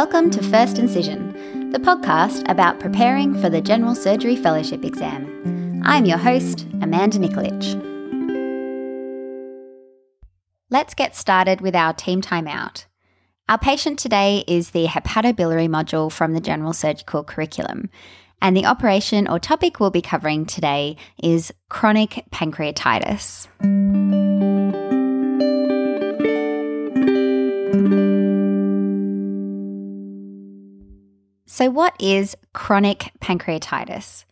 Welcome to First Incision, the podcast about preparing for the General Surgery Fellowship exam. I'm your host, Amanda Nikolic. Let's get started with our team timeout. Our patient today is the hepatobiliary module from the general surgical curriculum, and the operation or topic we'll be covering today is chronic pancreatitis. So, what is chronic pancreatitis?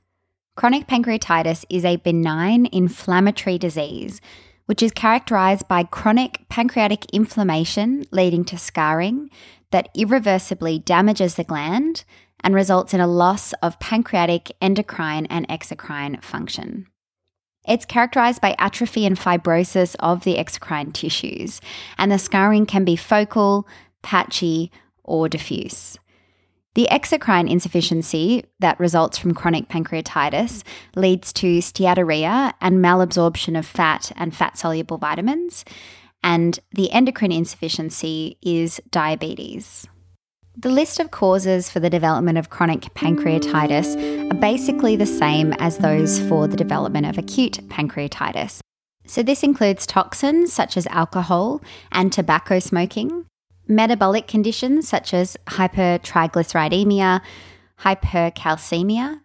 Chronic pancreatitis is a benign inflammatory disease which is characterized by chronic pancreatic inflammation leading to scarring that irreversibly damages the gland and results in a loss of pancreatic endocrine and exocrine function. It's characterized by atrophy and fibrosis of the exocrine tissues, and the scarring can be focal, patchy, or diffuse. The exocrine insufficiency that results from chronic pancreatitis leads to steatorrhea and malabsorption of fat and fat soluble vitamins. And the endocrine insufficiency is diabetes. The list of causes for the development of chronic pancreatitis are basically the same as those for the development of acute pancreatitis. So, this includes toxins such as alcohol and tobacco smoking, metabolic conditions such as hypertriglyceridemia, hypercalcemia,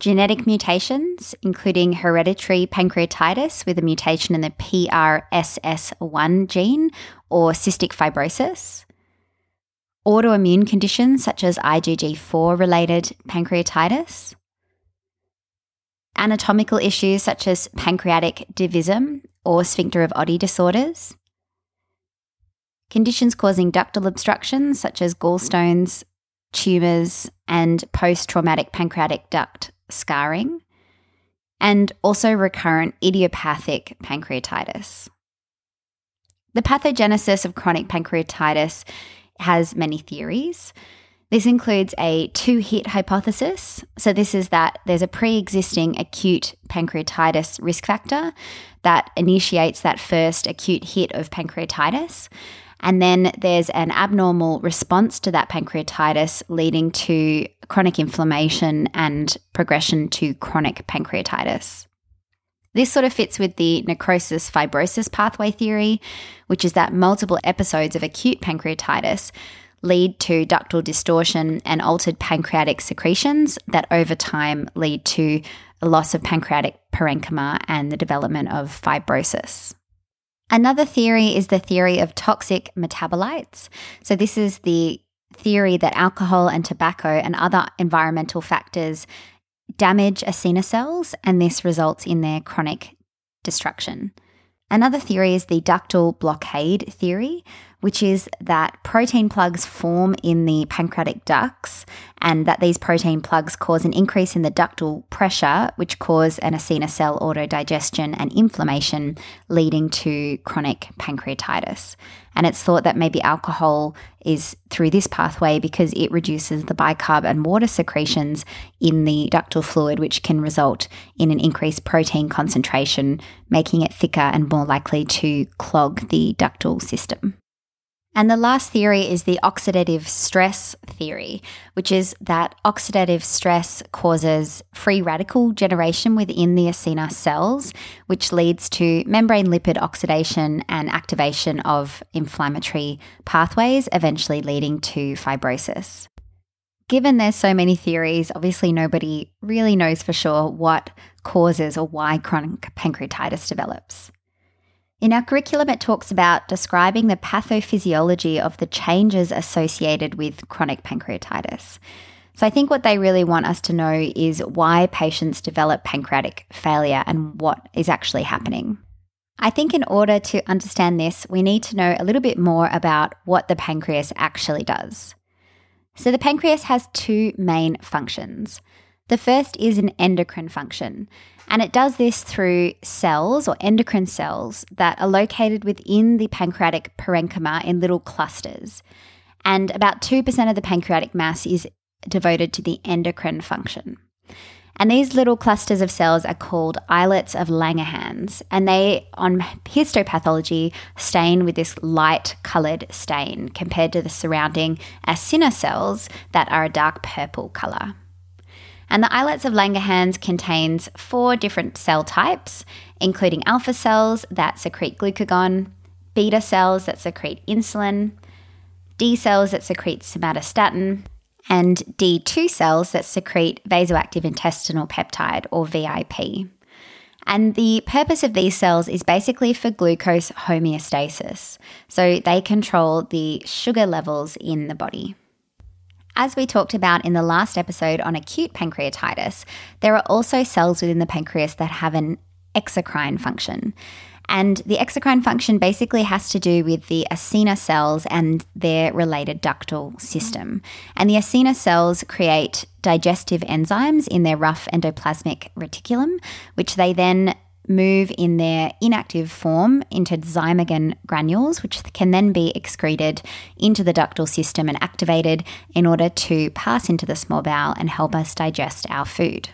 genetic mutations, including hereditary pancreatitis with a mutation in the PRSS1 gene or cystic fibrosis, autoimmune conditions such as IgG4 related pancreatitis, anatomical issues such as pancreatic divisum or sphincter of Oddi disorders, Conditions causing ductal obstruction, such as gallstones, tumours, and post traumatic pancreatic duct scarring, and also recurrent idiopathic pancreatitis. The pathogenesis of chronic pancreatitis has many theories. This includes a two hit hypothesis. So, this is that there's a pre existing acute pancreatitis risk factor that initiates that first acute hit of pancreatitis. And then there's an abnormal response to that pancreatitis, leading to chronic inflammation and progression to chronic pancreatitis. This sort of fits with the necrosis fibrosis pathway theory, which is that multiple episodes of acute pancreatitis lead to ductal distortion and altered pancreatic secretions that over time lead to a loss of pancreatic parenchyma and the development of fibrosis. Another theory is the theory of toxic metabolites. So, this is the theory that alcohol and tobacco and other environmental factors damage acinar cells, and this results in their chronic destruction. Another theory is the ductal blockade theory, which is that protein plugs form in the pancreatic ducts and that these protein plugs cause an increase in the ductal pressure, which cause an acinar cell autodigestion and inflammation, leading to chronic pancreatitis. And it's thought that maybe alcohol is through this pathway because it reduces the bicarb and water secretions in the ductal fluid, which can result in an increased protein concentration, making it thicker and more likely to clog the ductal system. And the last theory is the oxidative stress theory, which is that oxidative stress causes free radical generation within the acinar cells, which leads to membrane lipid oxidation and activation of inflammatory pathways, eventually leading to fibrosis. Given there's so many theories, obviously nobody really knows for sure what causes or why chronic pancreatitis develops. In our curriculum, it talks about describing the pathophysiology of the changes associated with chronic pancreatitis. So, I think what they really want us to know is why patients develop pancreatic failure and what is actually happening. I think in order to understand this, we need to know a little bit more about what the pancreas actually does. So, the pancreas has two main functions. The first is an endocrine function, and it does this through cells or endocrine cells that are located within the pancreatic parenchyma in little clusters. And about 2% of the pancreatic mass is devoted to the endocrine function. And these little clusters of cells are called islets of Langerhans, and they, on histopathology, stain with this light coloured stain compared to the surrounding acinar cells that are a dark purple colour. And the islets of Langerhans contains four different cell types, including alpha cells that secrete glucagon, beta cells that secrete insulin, D cells that secrete somatostatin, and D2 cells that secrete vasoactive intestinal peptide or VIP. And the purpose of these cells is basically for glucose homeostasis. So they control the sugar levels in the body. As we talked about in the last episode on acute pancreatitis, there are also cells within the pancreas that have an exocrine function. And the exocrine function basically has to do with the acinar cells and their related ductal system. And the acinar cells create digestive enzymes in their rough endoplasmic reticulum, which they then move in their inactive form into zymogen granules, which can then be excreted into the ductal system and activated in order to pass into the small bowel and help us digest our food.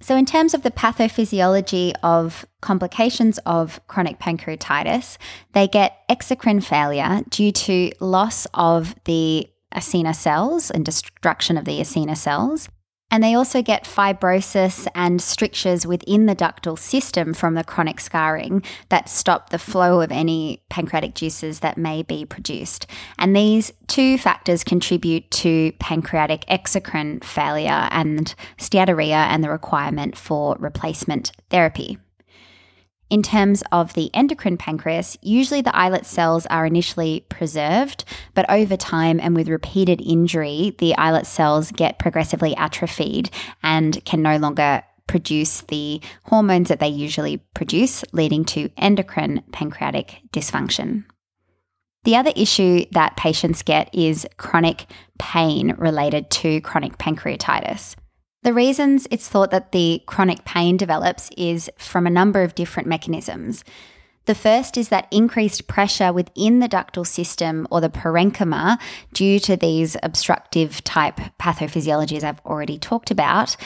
So, in terms of the pathophysiology of complications of chronic pancreatitis, they get exocrine failure due to loss of the acinar cells and destruction of the acinar cells. And they also get fibrosis and strictures within the ductal system from the chronic scarring that stop the flow of any pancreatic juices that may be produced. And these two factors contribute to pancreatic exocrine failure and steatorrhea and the requirement for replacement therapy. In terms of the endocrine pancreas, usually the islet cells are initially preserved, but over time and with repeated injury, the islet cells get progressively atrophied and can no longer produce the hormones that they usually produce, leading to endocrine pancreatic dysfunction. The other issue that patients get is chronic pain related to chronic pancreatitis. The reasons it's thought that the chronic pain develops is from a number of different mechanisms. The first is that increased pressure within the ductal system or the parenchyma due to these obstructive type pathophysiologies I've already talked about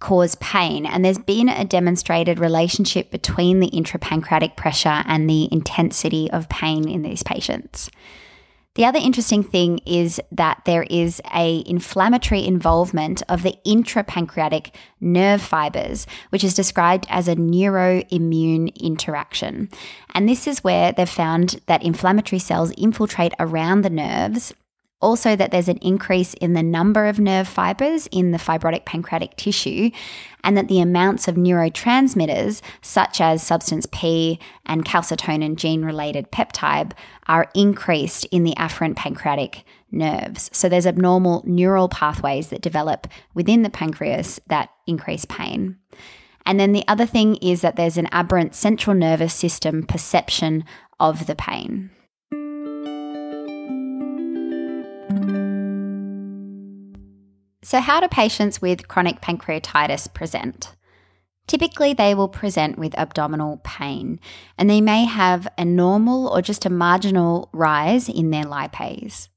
cause pain. And there's been a demonstrated relationship between the intrapancreatic pressure and the intensity of pain in these patients. The other interesting thing is that there is a inflammatory involvement of the intrapancreatic nerve fibers, which is described as a neuroimmune interaction. And this is where they've found that inflammatory cells infiltrate around the nerves also, that there's an increase in the number of nerve fibers in the fibrotic pancreatic tissue, and that the amounts of neurotransmitters, such as substance P and calcitonin gene related peptide, are increased in the afferent pancreatic nerves. So, there's abnormal neural pathways that develop within the pancreas that increase pain. And then the other thing is that there's an aberrant central nervous system perception of the pain. So, how do patients with chronic pancreatitis present? Typically, they will present with abdominal pain and they may have a normal or just a marginal rise in their lipase.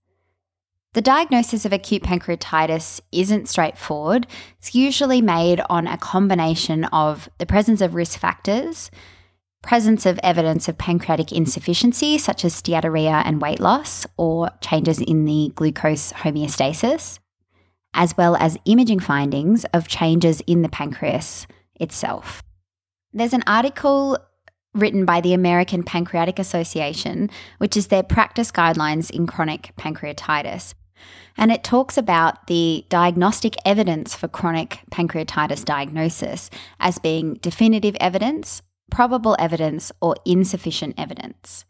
The diagnosis of acute pancreatitis isn't straightforward. It's usually made on a combination of the presence of risk factors, presence of evidence of pancreatic insufficiency, such as steatorrhea and weight loss, or changes in the glucose homeostasis, as well as imaging findings of changes in the pancreas itself. There's an article written by the American Pancreatic Association, which is their practice guidelines in chronic pancreatitis. And it talks about the diagnostic evidence for chronic pancreatitis diagnosis as being definitive evidence, probable evidence, or insufficient evidence.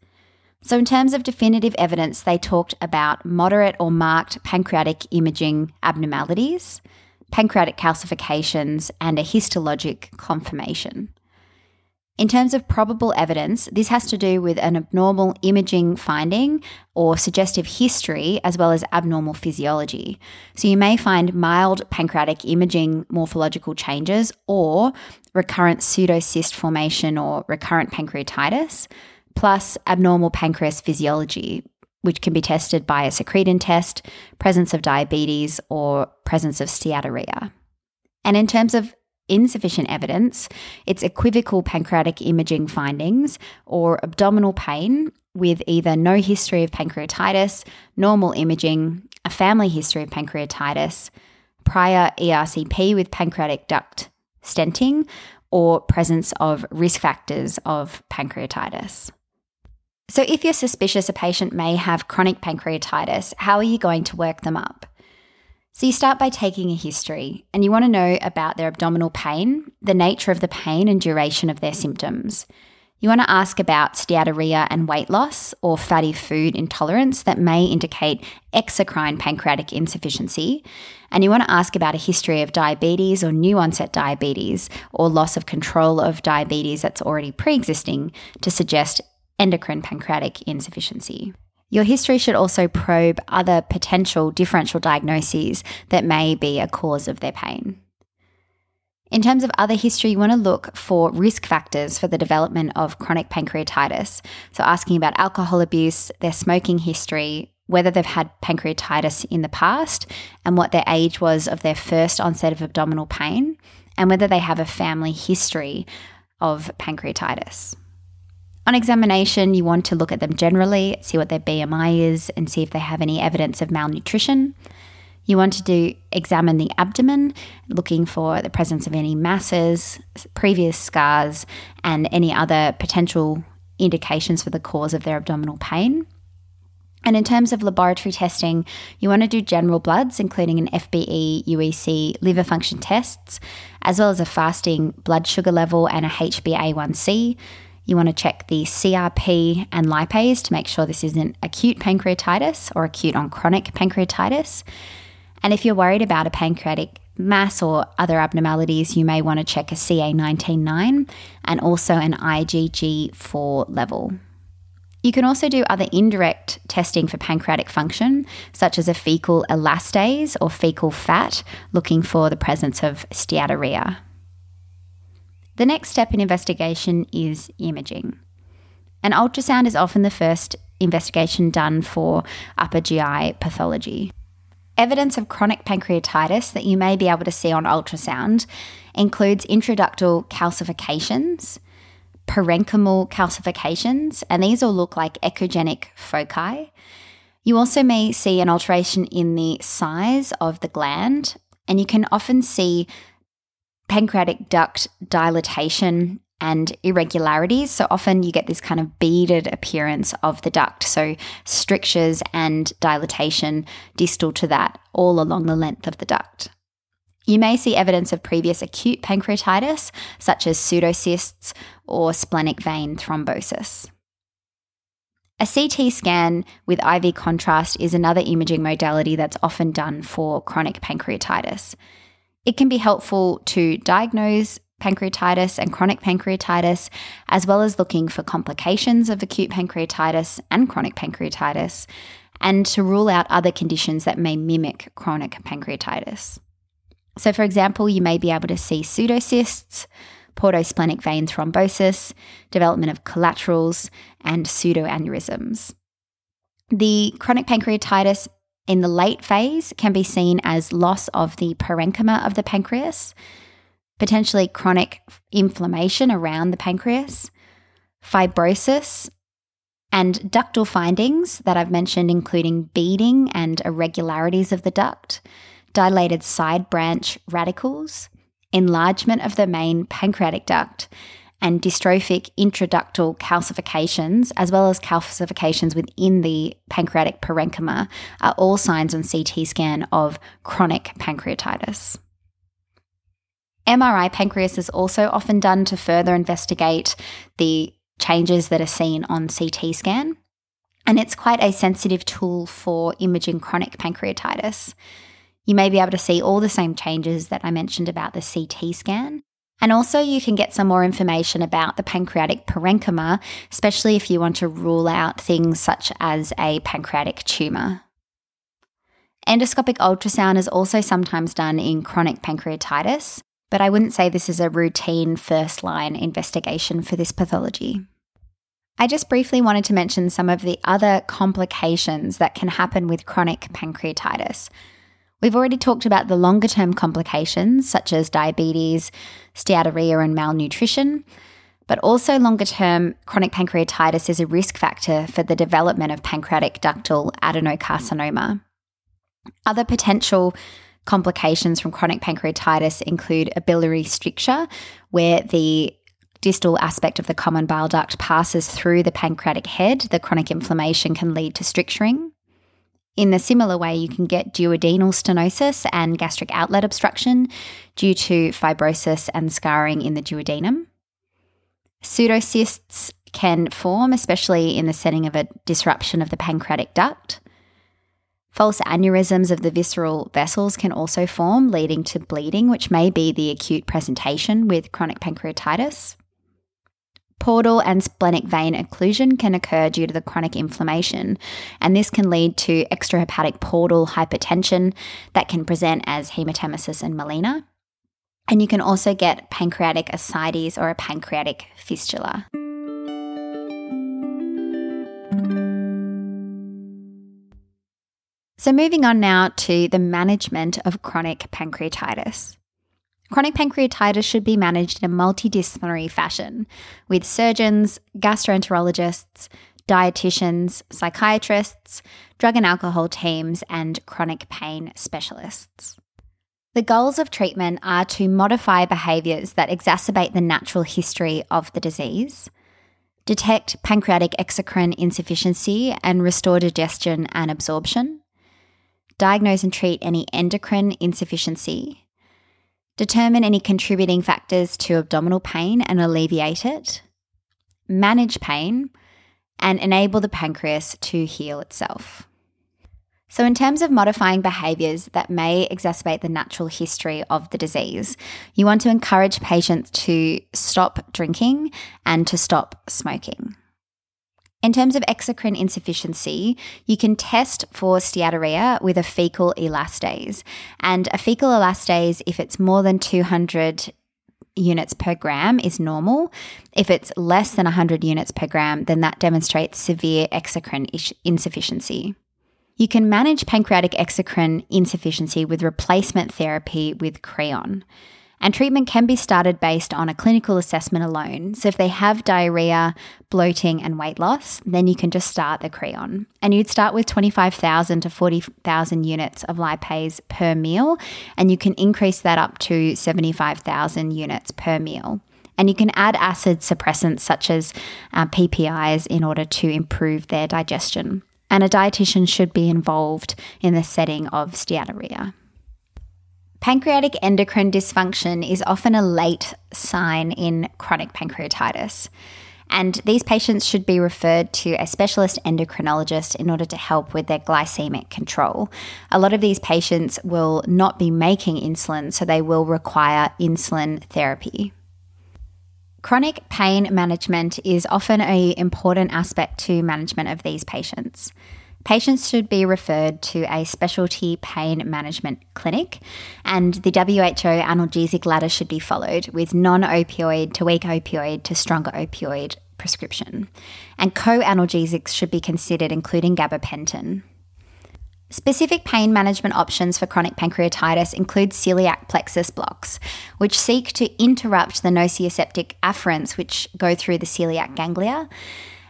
So, in terms of definitive evidence, they talked about moderate or marked pancreatic imaging abnormalities, pancreatic calcifications, and a histologic confirmation. In terms of probable evidence, this has to do with an abnormal imaging finding or suggestive history, as well as abnormal physiology. So, you may find mild pancreatic imaging morphological changes or recurrent pseudocyst formation or recurrent pancreatitis plus abnormal pancreas physiology, which can be tested by a secretin test, presence of diabetes, or presence of steatorrhea. And in terms of insufficient evidence, it's equivocal pancreatic imaging findings or abdominal pain with either no history of pancreatitis, normal imaging, a family history of pancreatitis, prior ERCP with pancreatic duct stenting, or presence of risk factors of pancreatitis. So, if you're suspicious a patient may have chronic pancreatitis, how are you going to work them up? So, you start by taking a history and you want to know about their abdominal pain, the nature of the pain, and duration of their symptoms. You want to ask about steatorrhea and weight loss or fatty food intolerance that may indicate exocrine pancreatic insufficiency. And you want to ask about a history of diabetes or new onset diabetes or loss of control of diabetes that's already pre existing to suggest endocrine pancreatic insufficiency. Your history should also probe other potential differential diagnoses that may be a cause of their pain. In terms of other history, you want to look for risk factors for the development of chronic pancreatitis. So, asking about alcohol abuse, their smoking history, whether they've had pancreatitis in the past, and what their age was of their first onset of abdominal pain, and whether they have a family history of pancreatitis. On examination, you want to look at them generally, see what their BMI is, and see if they have any evidence of malnutrition. You want to do examine the abdomen, looking for the presence of any masses, previous scars, and any other potential indications for the cause of their abdominal pain. And in terms of laboratory testing, you want to do general bloods, including an FBE, UEC, liver function tests, as well as a fasting blood sugar level and a HbA1c. You want to check the CRP and lipase to make sure this isn't acute pancreatitis or acute on chronic pancreatitis. And if you're worried about a pancreatic mass or other abnormalities, you may want to check a CA19-9 and also an IgG4 level. You can also do other indirect testing for pancreatic function, such as a fecal elastase or fecal fat, looking for the presence of steatorrhea. The next step in investigation is imaging. An ultrasound is often the first investigation done for upper GI pathology. Evidence of chronic pancreatitis that you may be able to see on ultrasound includes intraductal calcifications, parenchymal calcifications, and these all look like echogenic foci. You also may see an alteration in the size of the gland, and you can often see pancreatic duct dilatation and irregularities. So often you get this kind of beaded appearance of the duct. So strictures and dilatation distal to that all along the length of the duct. You may see evidence of previous acute pancreatitis, such as pseudocysts or splenic vein thrombosis. A CT scan with IV contrast is another imaging modality that's often done for chronic pancreatitis. It can be helpful to diagnose pancreatitis and chronic pancreatitis, as well as looking for complications of acute pancreatitis and chronic pancreatitis, and to rule out other conditions that may mimic chronic pancreatitis. So, for example, you may be able to see pseudocysts, portosplenic vein thrombosis, development of collaterals, and pseudoaneurysms. The chronic pancreatitis in the late phase can be seen as loss of the parenchyma of the pancreas, potentially chronic inflammation around the pancreas, fibrosis, and ductal findings that I've mentioned, including beading and irregularities of the duct, dilated side branch radicals, enlargement of the main pancreatic duct, and dystrophic intraductal calcifications, as well as calcifications within the pancreatic parenchyma, are all signs on CT scan of chronic pancreatitis. MRI pancreas is also often done to further investigate the changes that are seen on CT scan. And it's quite a sensitive tool for imaging chronic pancreatitis. You may be able to see all the same changes that I mentioned about the CT scan. And also, you can get some more information about the pancreatic parenchyma, especially if you want to rule out things such as a pancreatic tumour. Endoscopic ultrasound is also sometimes done in chronic pancreatitis, but I wouldn't say this is a routine first line investigation for this pathology. I just briefly wanted to mention some of the other complications that can happen with chronic pancreatitis. We've already talked about the longer term complications such as diabetes, steatorrhea, and malnutrition. But also, longer term chronic pancreatitis is a risk factor for the development of pancreatic ductal adenocarcinoma. Other potential complications from chronic pancreatitis include a biliary stricture, where the distal aspect of the common bile duct passes through the pancreatic head. The chronic inflammation can lead to stricturing. In a similar way, you can get duodenal stenosis and gastric outlet obstruction due to fibrosis and scarring in the duodenum. Pseudocysts can form, especially in the setting of a disruption of the pancreatic duct. False aneurysms of the visceral vessels can also form, leading to bleeding, which may be the acute presentation with chronic pancreatitis. Portal and splenic vein occlusion can occur due to the chronic inflammation, and this can lead to extrahepatic portal hypertension that can present as hematemesis and melena. And you can also get pancreatic ascites or a pancreatic fistula. So, moving on now to the management of chronic pancreatitis. Chronic pancreatitis should be managed in a multidisciplinary fashion with surgeons, gastroenterologists, dietitians, psychiatrists, drug and alcohol teams, and chronic pain specialists. The goals of treatment are to modify behaviours that exacerbate the natural history of the disease, detect pancreatic exocrine insufficiency and restore digestion and absorption, diagnose and treat any endocrine insufficiency, determine any contributing factors to abdominal pain and alleviate it, manage pain, and enable the pancreas to heal itself. So, in terms of modifying behaviours that may exacerbate the natural history of the disease, you want to encourage patients to stop drinking and to stop smoking. In terms of exocrine insufficiency, you can test for steatorrhea with a fecal elastase. And a fecal elastase, if it's more than 200 units per gram is normal. If it's less than 100 units per gram, then that demonstrates severe exocrine insufficiency. You can manage pancreatic exocrine insufficiency with replacement therapy with Creon. And treatment can be started based on a clinical assessment alone. So, if they have diarrhea, bloating, and weight loss, then you can just start the Creon. And you'd start with 25,000 to 40,000 units of lipase per meal, and you can increase that up to 75,000 units per meal. And you can add acid suppressants such as uh, PPIs in order to improve their digestion and a dietitian should be involved in the setting of steatorrhea. Pancreatic endocrine dysfunction is often a late sign in chronic pancreatitis. And these patients should be referred to a specialist endocrinologist in order to help with their glycemic control. A lot of these patients will not be making insulin, so they will require insulin therapy. Chronic pain management is often an important aspect to management of these patients. Patients should be referred to a specialty pain management clinic, and the WHO analgesic ladder should be followed with non opioid to weak opioid to stronger opioid prescription. And co analgesics should be considered, including gabapentin. Specific pain management options for chronic pancreatitis include celiac plexus blocks, which seek to interrupt the nociceptive afferents which go through the celiac ganglia.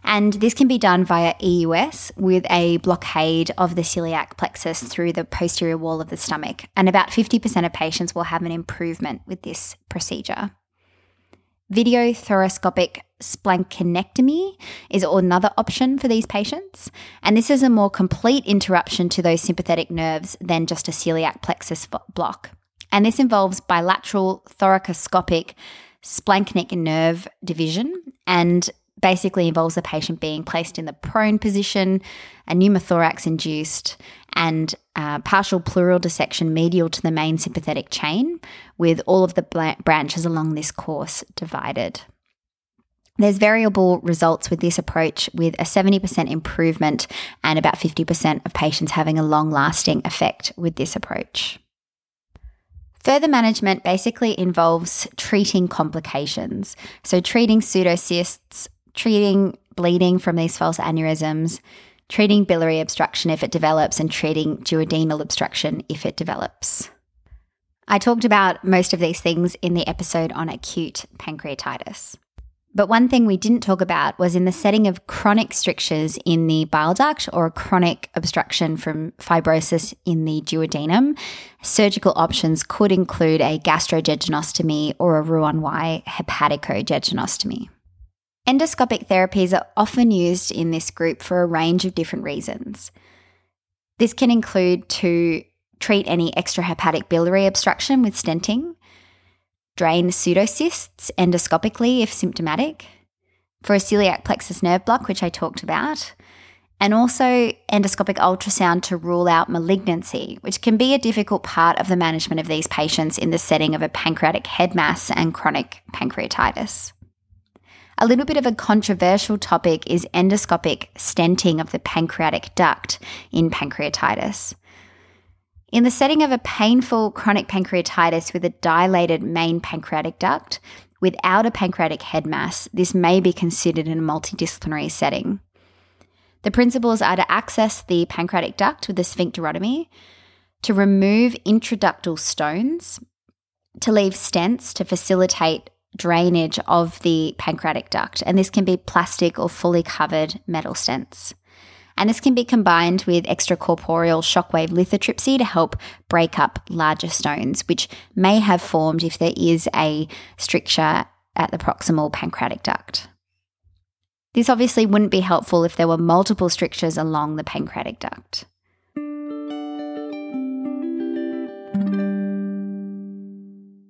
And this can be done via EUS with a blockade of the celiac plexus through the posterior wall of the stomach. And about 50% of patients will have an improvement with this procedure. Video thoracoscopic splanchnicectomy is another option for these patients. And this is a more complete interruption to those sympathetic nerves than just a celiac plexus block. And this involves bilateral thoracoscopic splanchnic nerve division and basically involves the patient being placed in the prone position, a pneumothorax induced, and uh, partial pleural dissection medial to the main sympathetic chain, with all of the branches along this course divided. There's variable results with this approach, with a 70% improvement and about 50% of patients having a long lasting effect with this approach. Further management basically involves treating complications. So, treating pseudocysts, treating bleeding from these false aneurysms, treating biliary obstruction if it develops, and treating duodenal obstruction if it develops. I talked about most of these things in the episode on acute pancreatitis. But one thing we didn't talk about was in the setting of chronic strictures in the bile duct or chronic obstruction from fibrosis in the duodenum, surgical options could include a gastrojejunostomy or a Roux-en-Y hepaticojejunostomy. Endoscopic therapies are often used in this group for a range of different reasons. This can include to treat any extrahepatic biliary obstruction with stenting, drain pseudocysts endoscopically if symptomatic, for a celiac plexus nerve block, which I talked about, and also endoscopic ultrasound to rule out malignancy, which can be a difficult part of the management of these patients in the setting of a pancreatic head mass and chronic pancreatitis. A little bit of a controversial topic is endoscopic stenting of the pancreatic duct in pancreatitis. In the setting of a painful chronic pancreatitis with a dilated main pancreatic duct without a pancreatic head mass, this may be considered in a multidisciplinary setting. The principles are to access the pancreatic duct with a sphincterotomy, to remove intraductal stones, to leave stents to facilitate drainage of the pancreatic duct, and this can be plastic or fully covered metal stents. And this can be combined with extracorporeal shockwave lithotripsy to help break up larger stones, which may have formed if there is a stricture at the proximal pancreatic duct. This obviously wouldn't be helpful if there were multiple strictures along the pancreatic duct.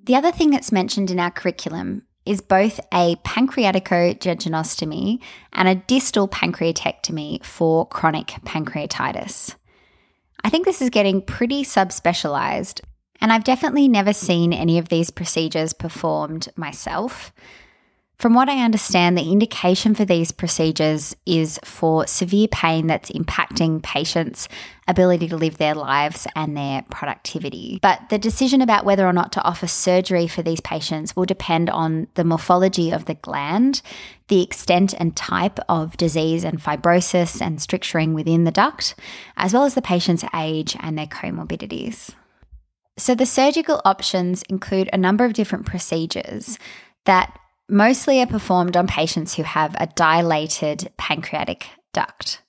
The other thing that's mentioned in our curriculum is both a pancreaticojejunostomy and a distal pancreatectomy for chronic pancreatitis. I think this is getting pretty subspecialized, and I've definitely never seen any of these procedures performed myself. From what I understand, the indication for these procedures is for severe pain that's impacting patients' ability to live their lives and their productivity. But the decision about whether or not to offer surgery for these patients will depend on the morphology of the gland, the extent and type of disease and fibrosis and stricturing within the duct, as well as the patient's age and their comorbidities. So, the surgical options include a number of different procedures that mostly are performed on patients who have a dilated pancreatic duct.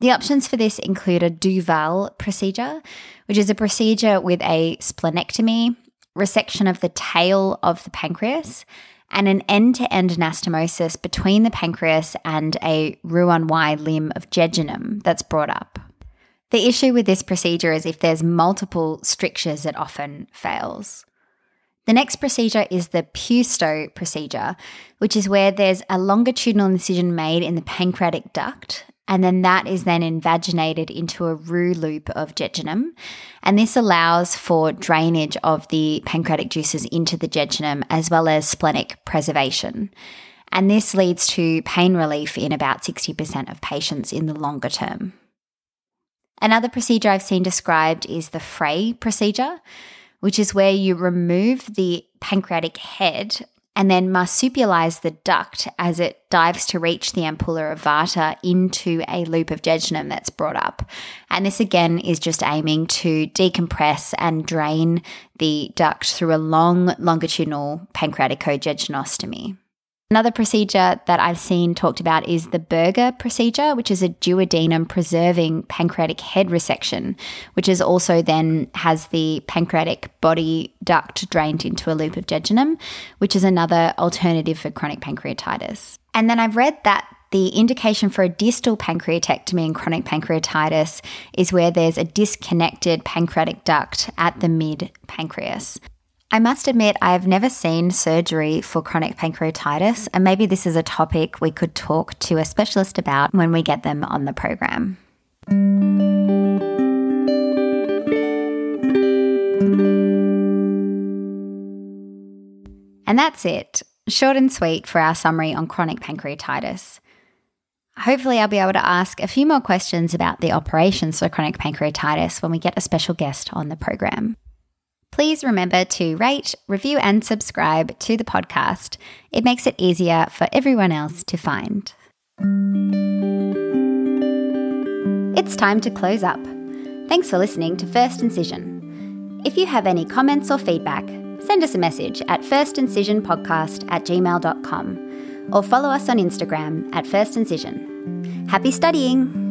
The options for this include a Duval procedure, which is a procedure with a splenectomy, resection of the tail of the pancreas, and an end to end anastomosis between the pancreas and a Roux-en-Y limb of jejunum that's brought up. The issue with this procedure is if there's multiple strictures, it often fails. The next procedure is the Puestow procedure, which is where there's a longitudinal incision made in the pancreatic duct, and then that is then invaginated into a roux loop of jejunum. And this allows for drainage of the pancreatic juices into the jejunum as well as splenic preservation. And this leads to pain relief in about 60% of patients in the longer term. Another procedure I've seen described is the Frey procedure which is where you remove the pancreatic head and then marsupialize the duct as it dives to reach the ampulla of Vater into a loop of jejunum that's brought up. And this again is just aiming to decompress and drain the duct through a long longitudinal pancreaticojejunostomy. Another procedure that I've seen talked about is the Beger procedure, which is a duodenum preserving pancreatic head resection, which is also then has the pancreatic body duct drained into a loop of jejunum, which is another alternative for chronic pancreatitis. And then I've read that the indication for a distal pancreatectomy in chronic pancreatitis is where there's a disconnected pancreatic duct at the mid pancreas. I must admit, I have never seen surgery for chronic pancreatitis, and maybe this is a topic we could talk to a specialist about when we get them on the program. And that's it. Short and sweet for our summary on chronic pancreatitis. Hopefully, I'll be able to ask a few more questions about the operations for chronic pancreatitis when we get a special guest on the program. Please remember to rate, review, and subscribe to the podcast. It makes it easier for everyone else to find. it's time to close up. Thanks for listening to First Incision. If you have any comments or feedback, send us a message at firstincisionpodcast at gmail.com or follow us on Instagram at First Incision. Happy studying!